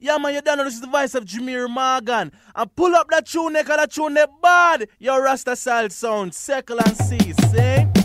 Yeah, man, you don't know this is the voice of Jemere Morgan. And pull up that tune, cause that tune bad. Your Rasta sound, circle and see, see?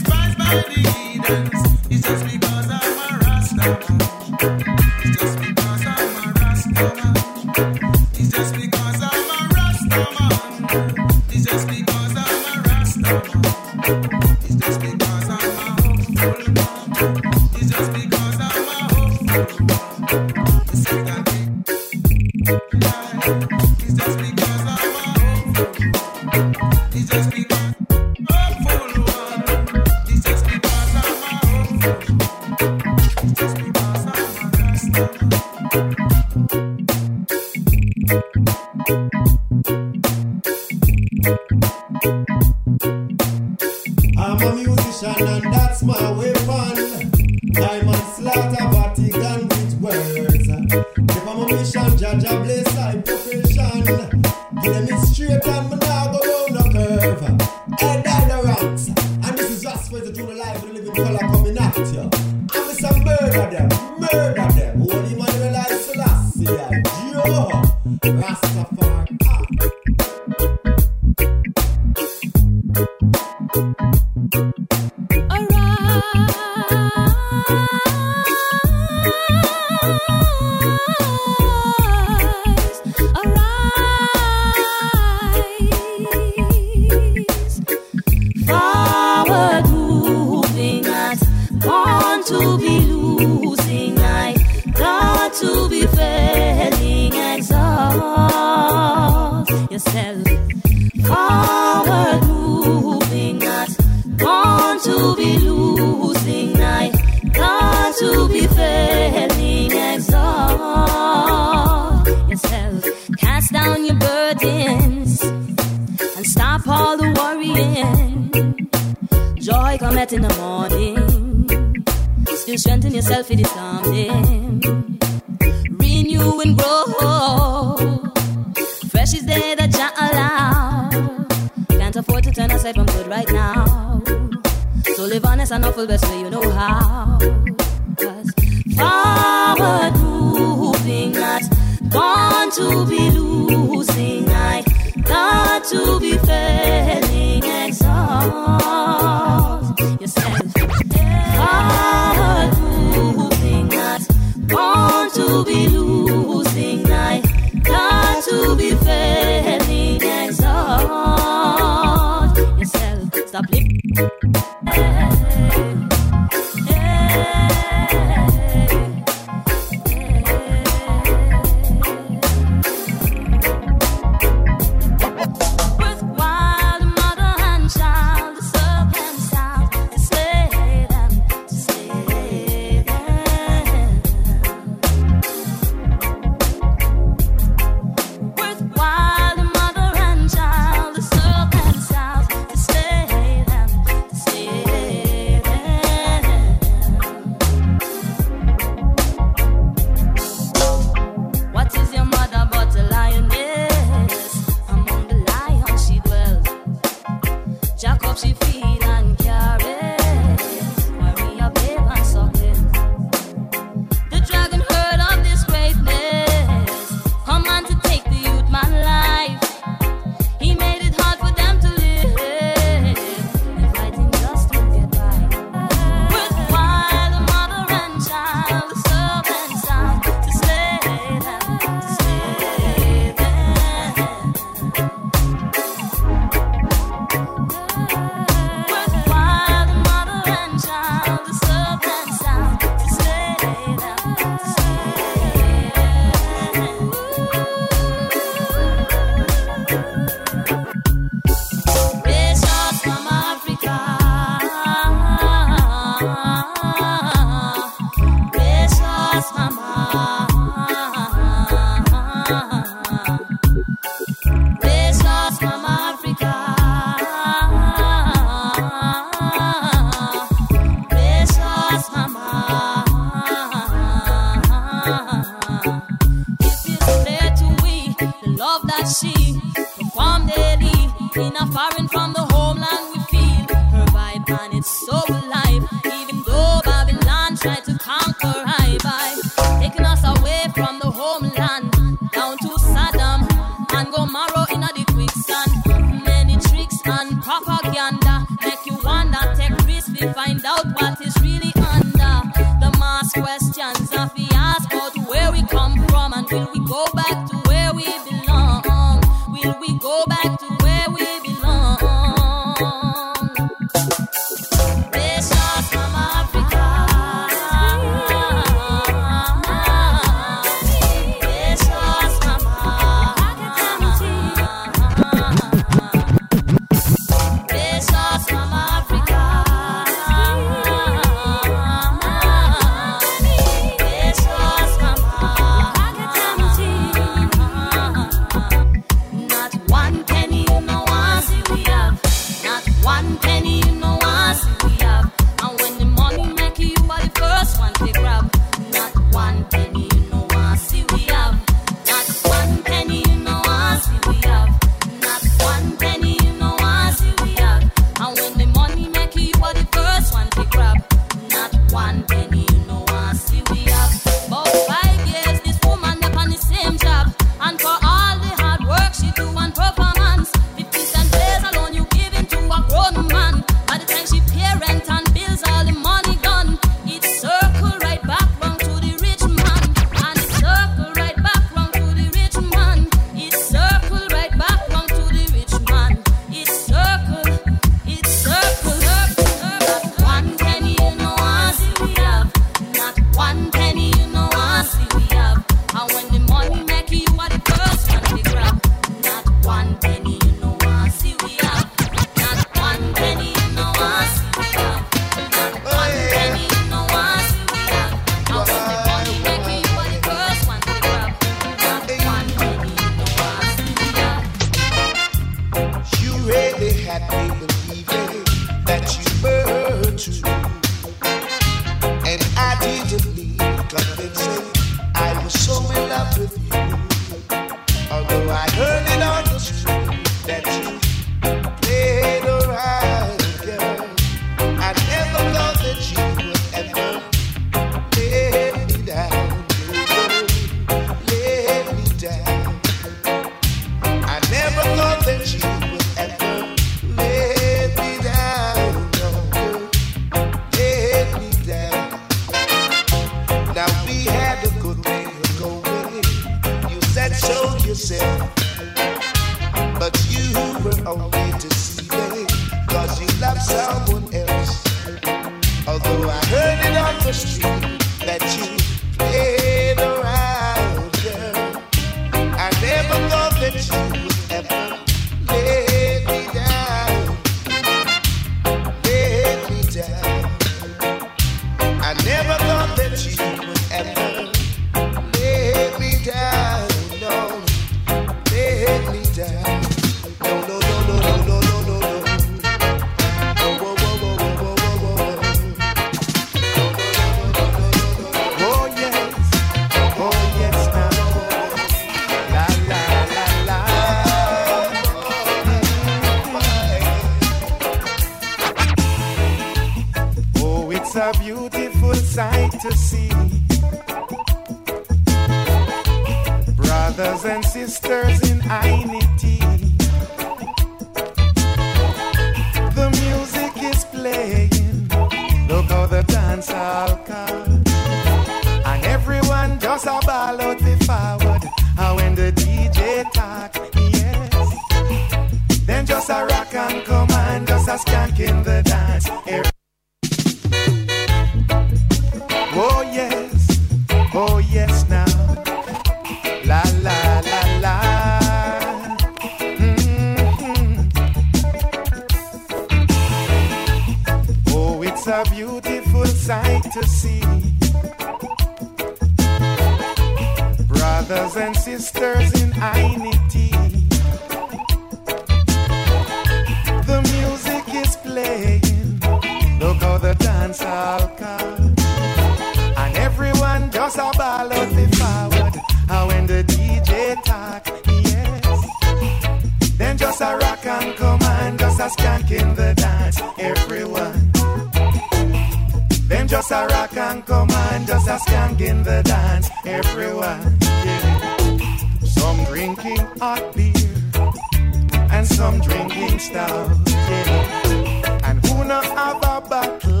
And some drinking stout. Yeah. And who not have a bottle,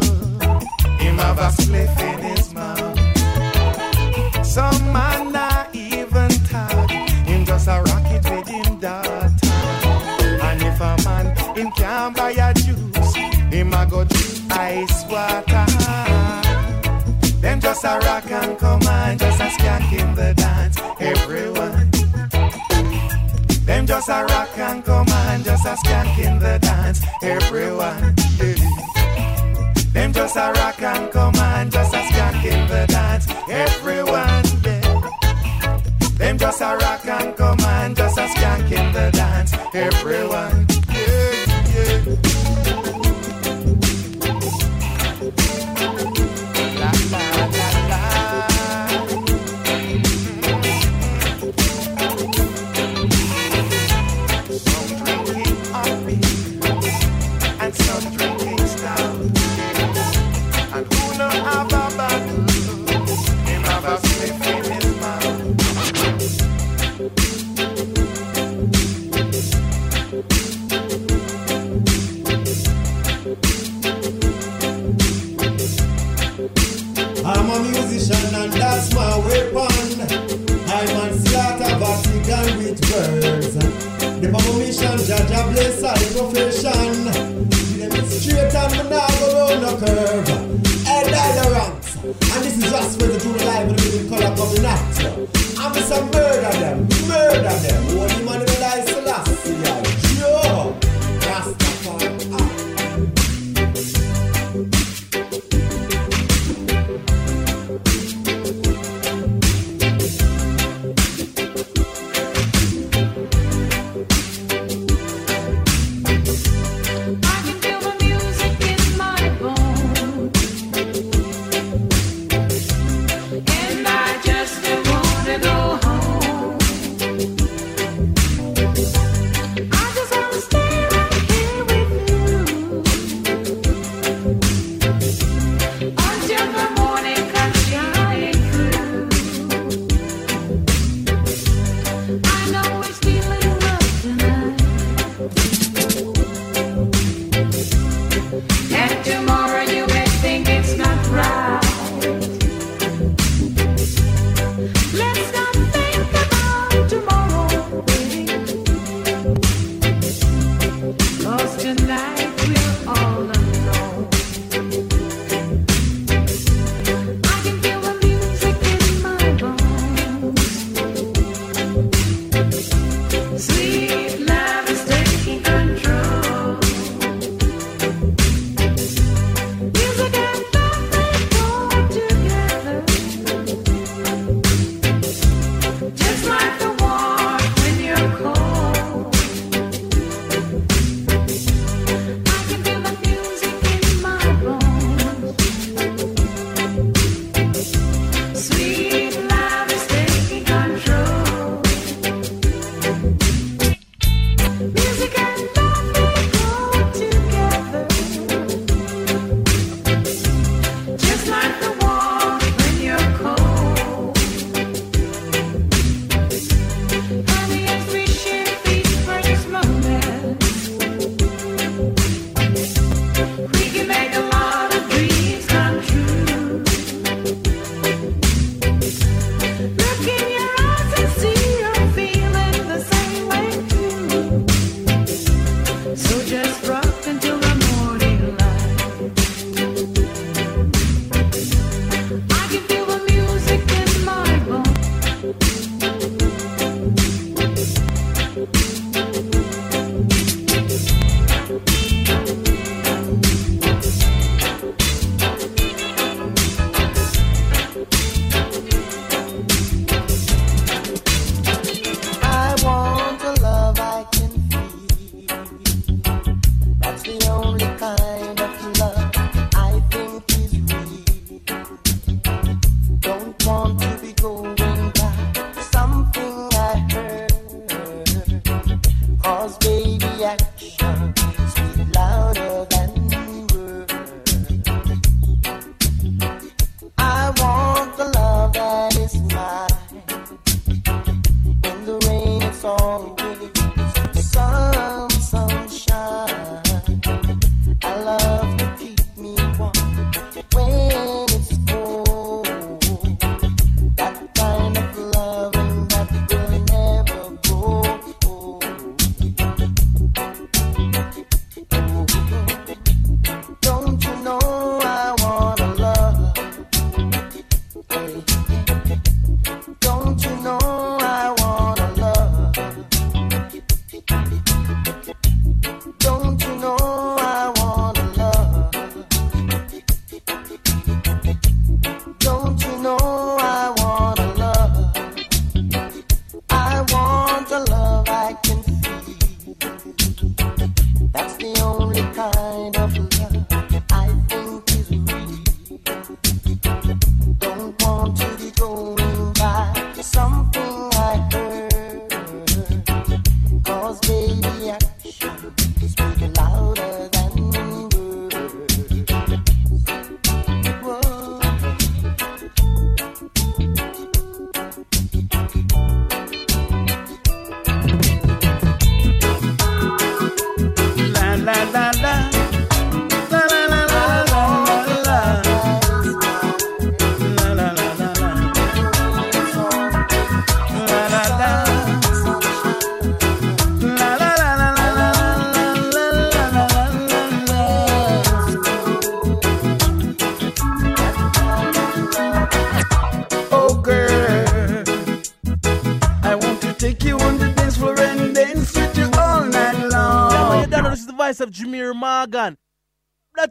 him have a spliff in his mouth. Some man not even talk, him just a rocket with him daughter. And if a man him can't buy a juice, him a go drink ice water. Them just a rock and come on, just a skank in the dance, everyone. Them just a rock and come on, just a skank in the dance, everyone. Them just a rock and come on, just a skank in the dance, everyone. Them just a rock and come on, just a skank in the dance, everyone. Yeah, yeah.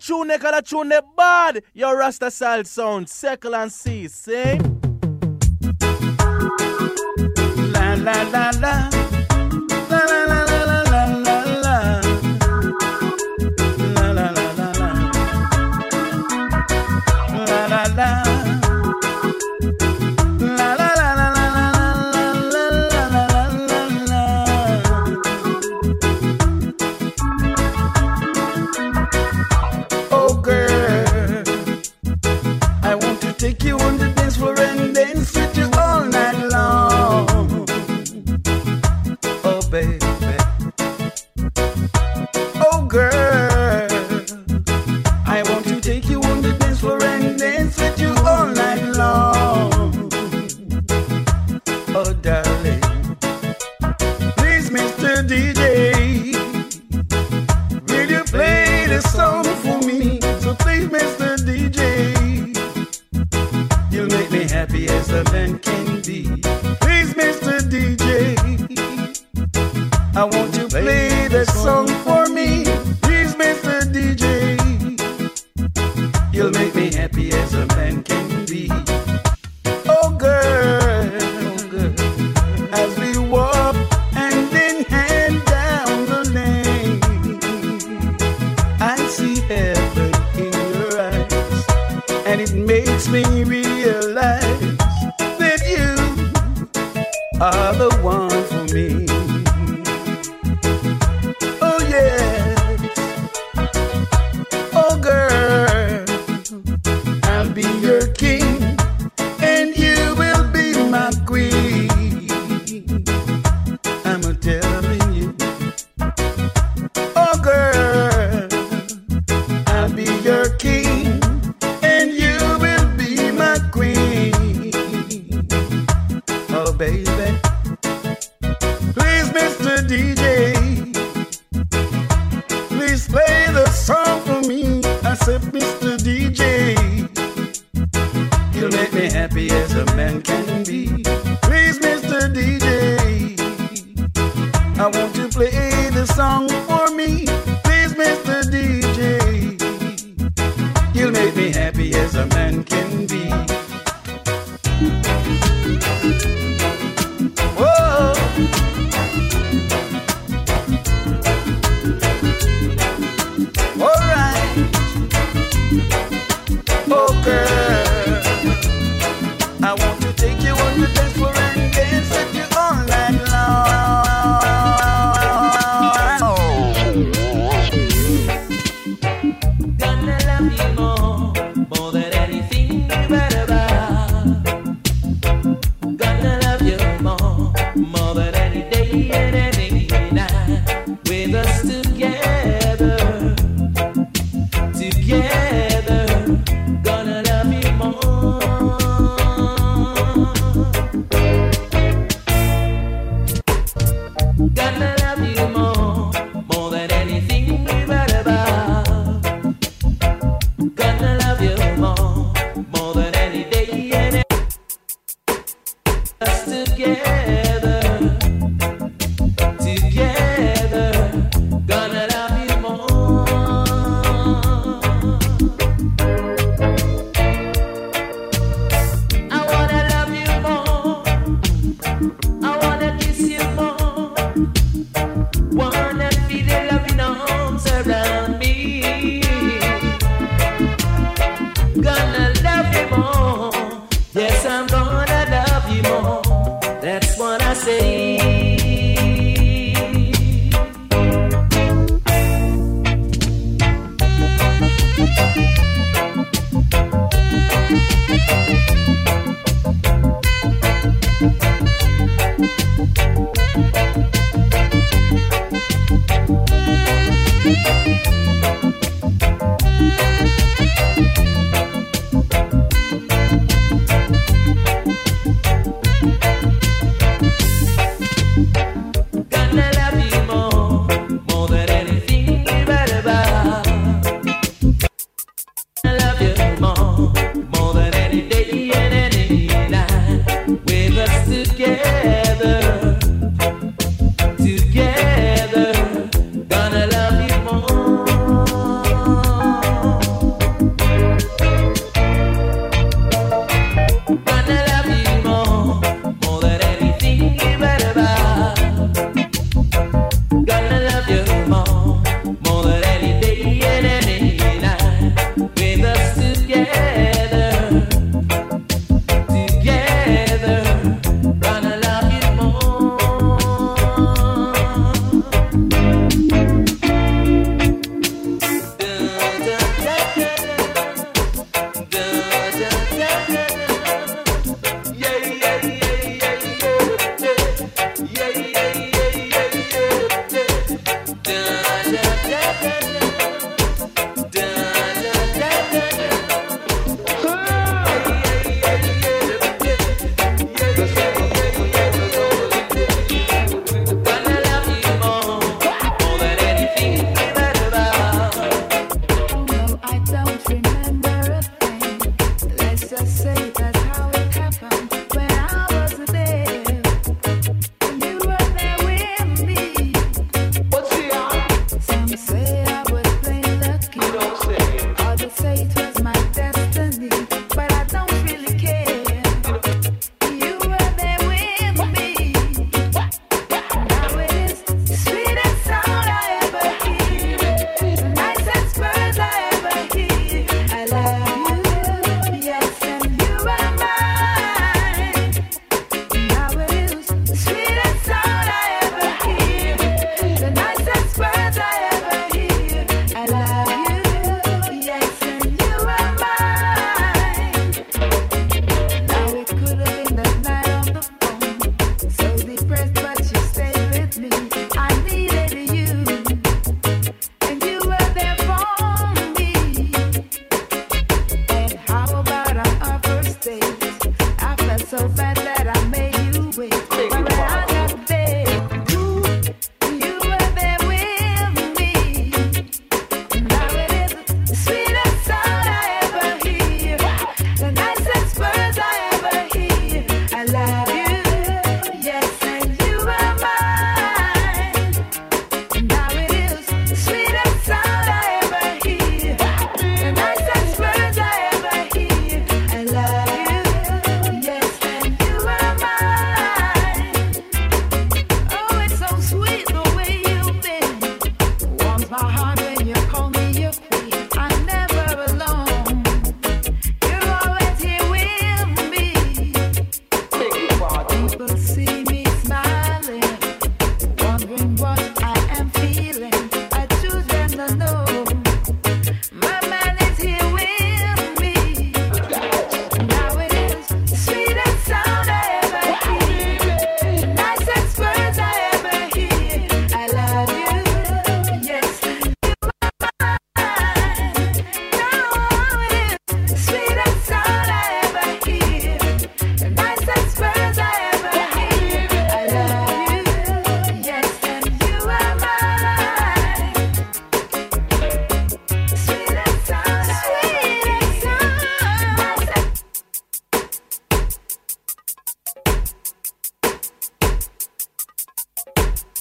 tune, color tune, bad. Your Rasta style sound, circle and see, see? La la la la.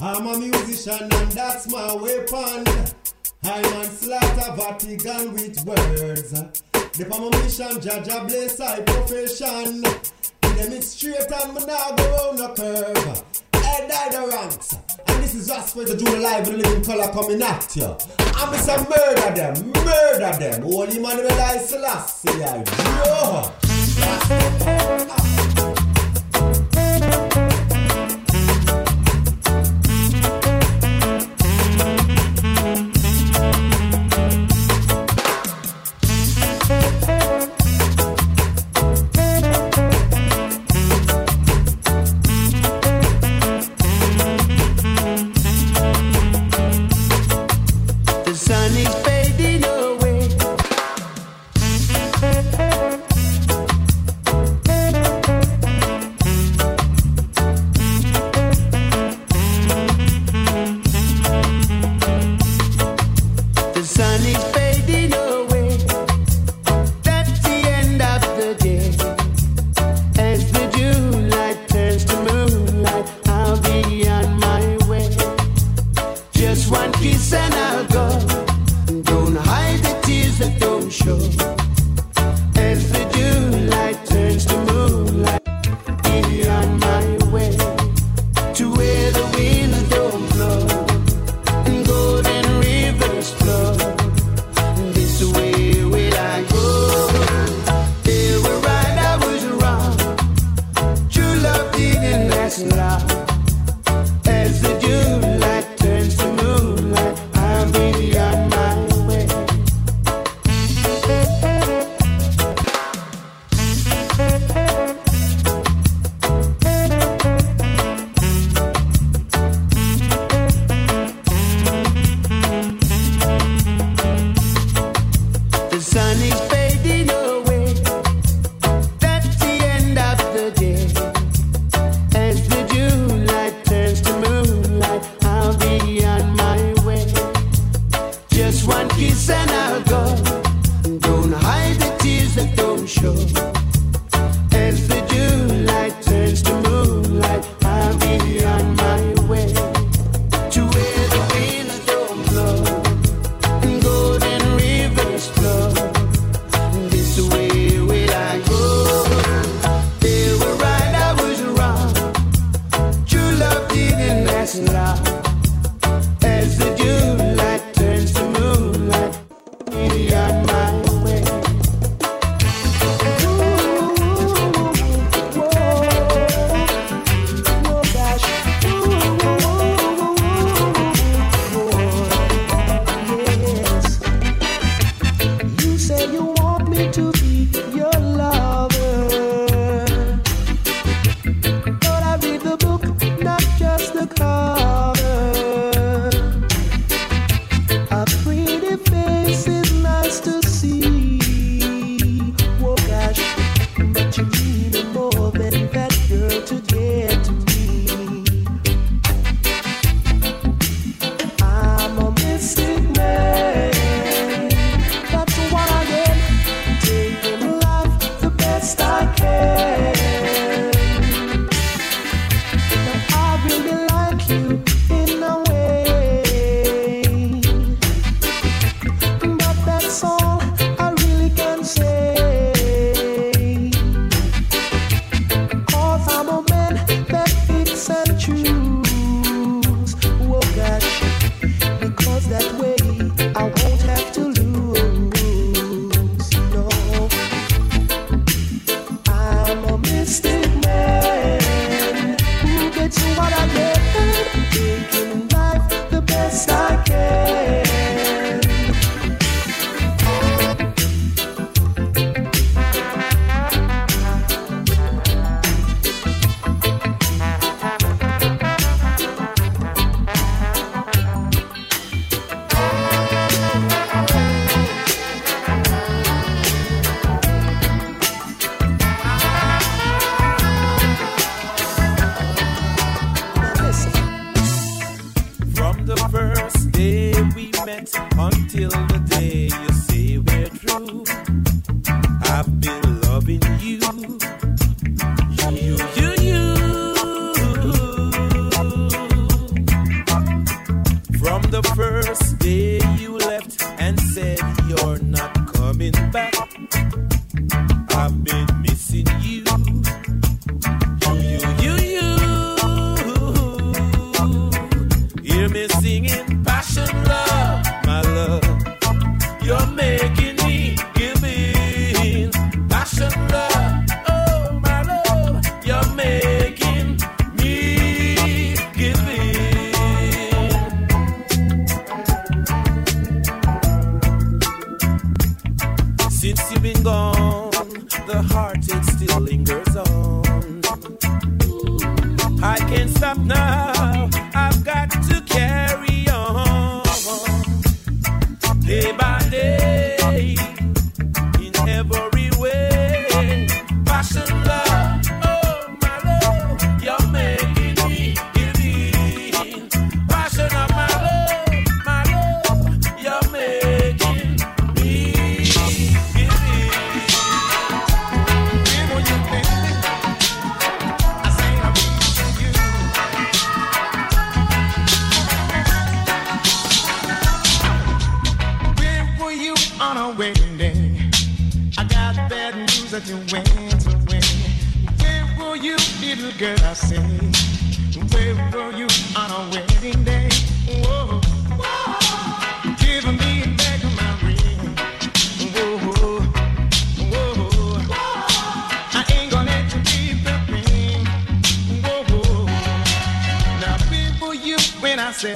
I'm a musician and that's my weapon. I'm a slaughter Vatican with words. The my mission, Jah Jah bless I profession. Them it's straight and me now go round no curve. Head I the ranks. And this is just for the June live in living color coming at ya. I'm just a murder them, murder them. Holy man, I Selassie, yo.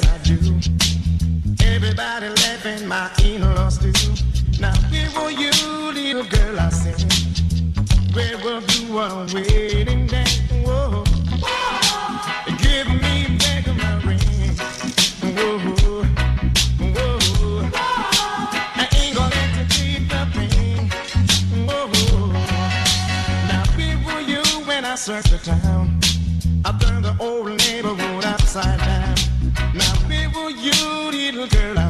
that I do. Everybody laughing, my in-laws do. Now where were you, little girl? I said, where were you on waiting day? Whoa. Give me back my ring. Whoa. search the town. I turned the old neighborhood upside down. for you, little girl. I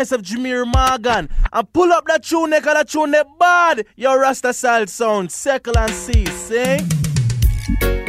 voice of Jemere Morgan. And pull up that tune, cause that tune bad. Your Rasta style sound, circle and see, sing.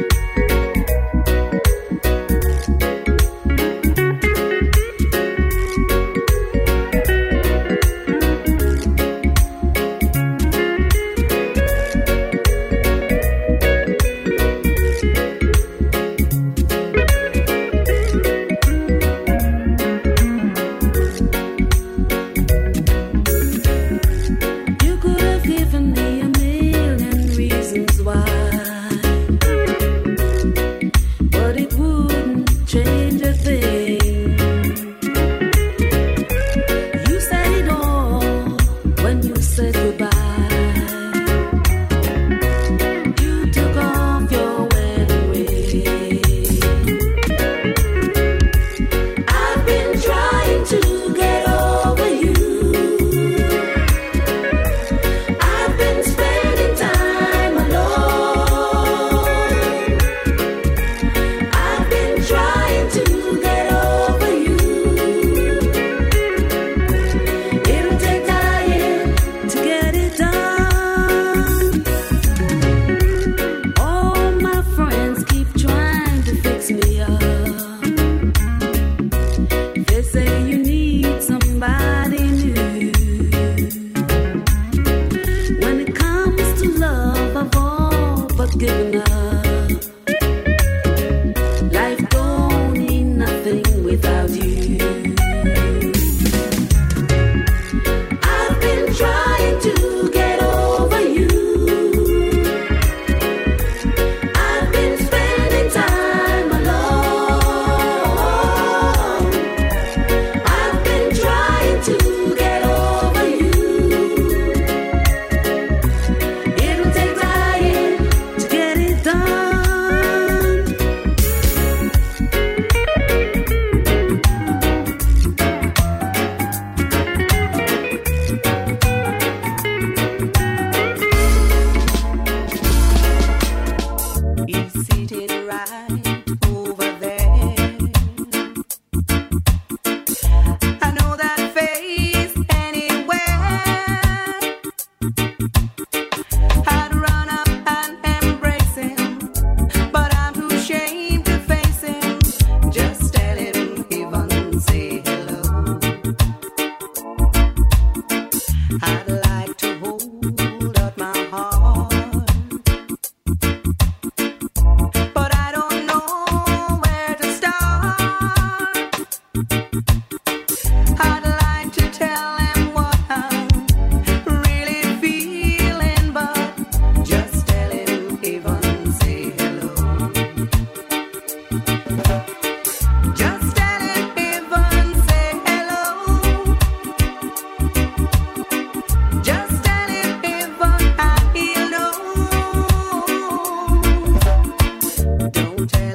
hotel.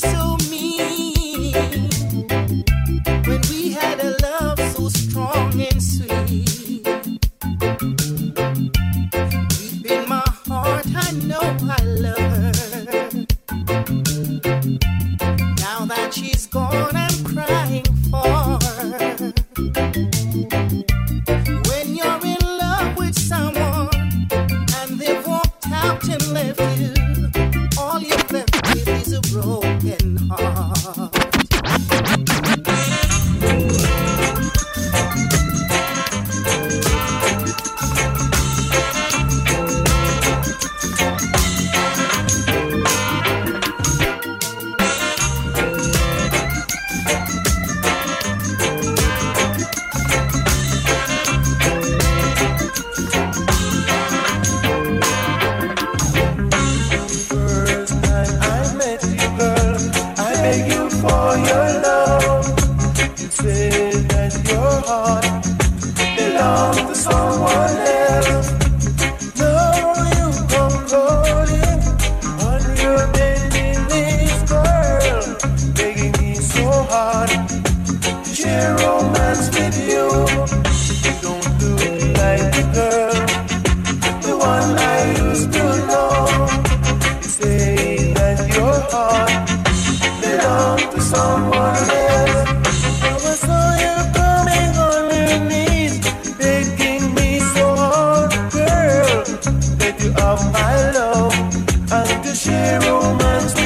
So share romance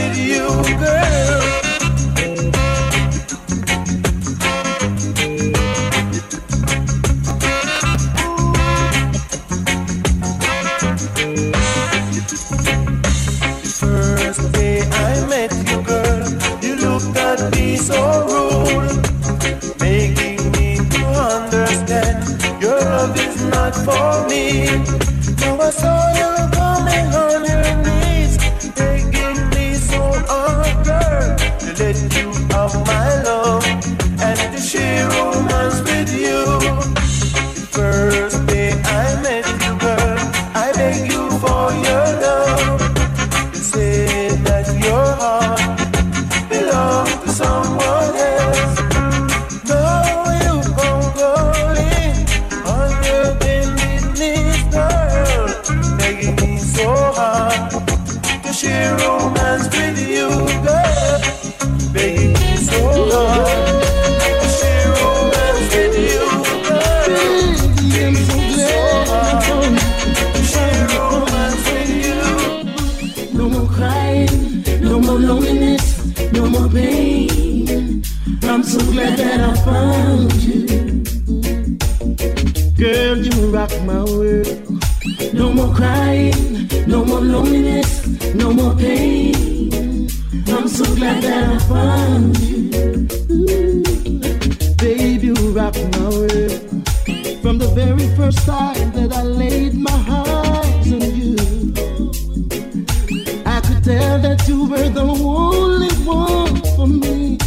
you were the only one for me.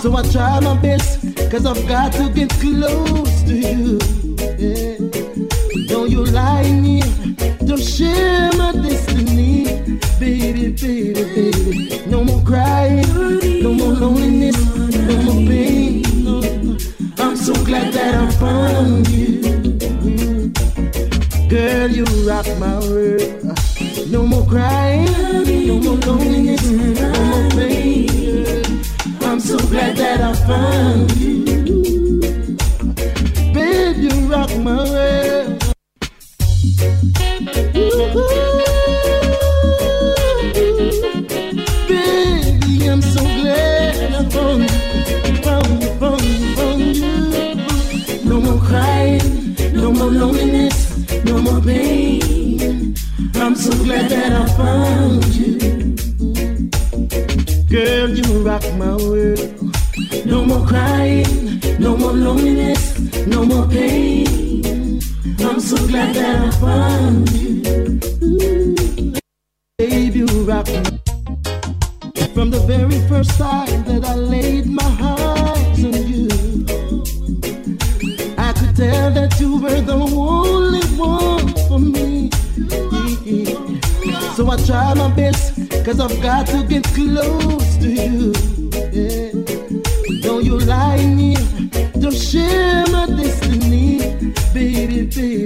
So I try my best, cause I've got to get close to you. Yeah. Don't you lie me, don't share my destiny. Baby, baby, baby. No more crying, no more loneliness, no more pain. I'm so glad that I found you. Girl, you rock my world. No more crying, no more loneliness, no more pain. I'm so glad that I found you. my world. No more crying, no more loneliness, no more pain. I'm so glad that. see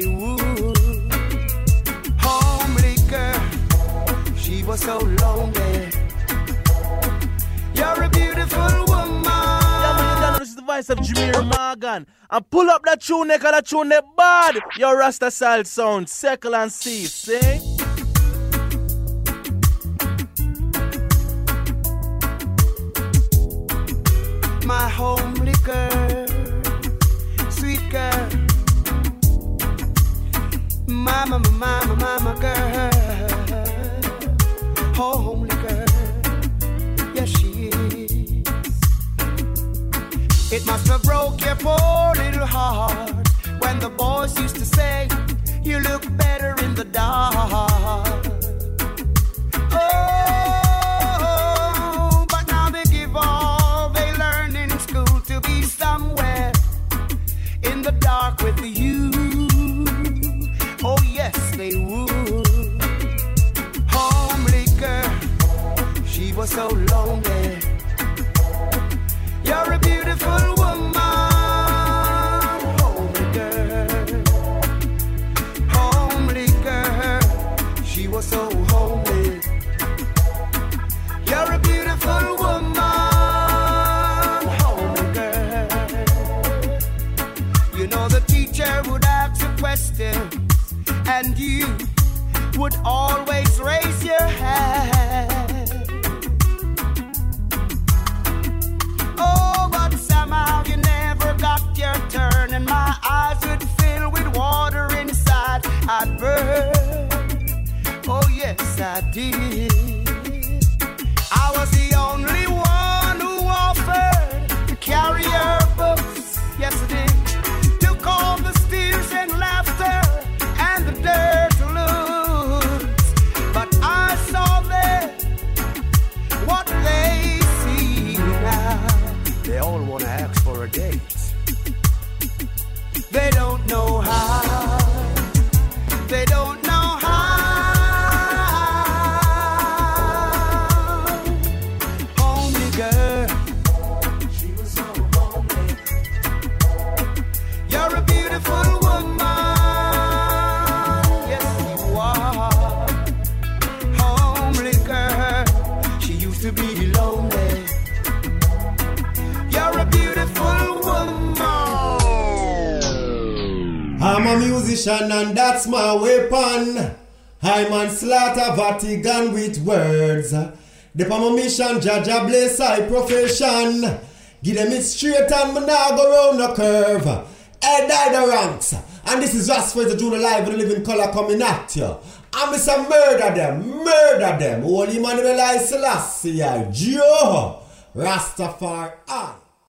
they would. Homely girl, she was so lonely. You're a beautiful woman. Yeah, this is the voice of Jemere Morgan. And pull up that tune, cause that tune they bad. Your Rasta style sound, circle and see, see? Mama, mama, mama girl, oh, homely girl, yes she is. It must have broke your poor little heart when the boys used to say you look better in the dark. Oh, but now they give all they learn in school to be somewhere in the dark with you. Yes, they would. Homely girl, she was so lonely. You're a beautiful woman, homely girl. Homely girl, she was so homely. You're a beautiful woman, homely girl. You know the teacher would ask a question, and you would always raise your hand. Oh, but somehow you never got your turn, and my eyes would fill with water inside. I'd burn. Oh, yes, I did. A musician and that's my weapon. I'm on slaughter Vatican with words. The my mission, Jah Jah bless I profession. Give them it straight and me nah go round the curve. Head die the ranks. And this is just for the Junior Live in the living color coming at you. I'm Mr. Murder them, murder them. Holy Emmanuel I Selassie, Jah, Rastafari.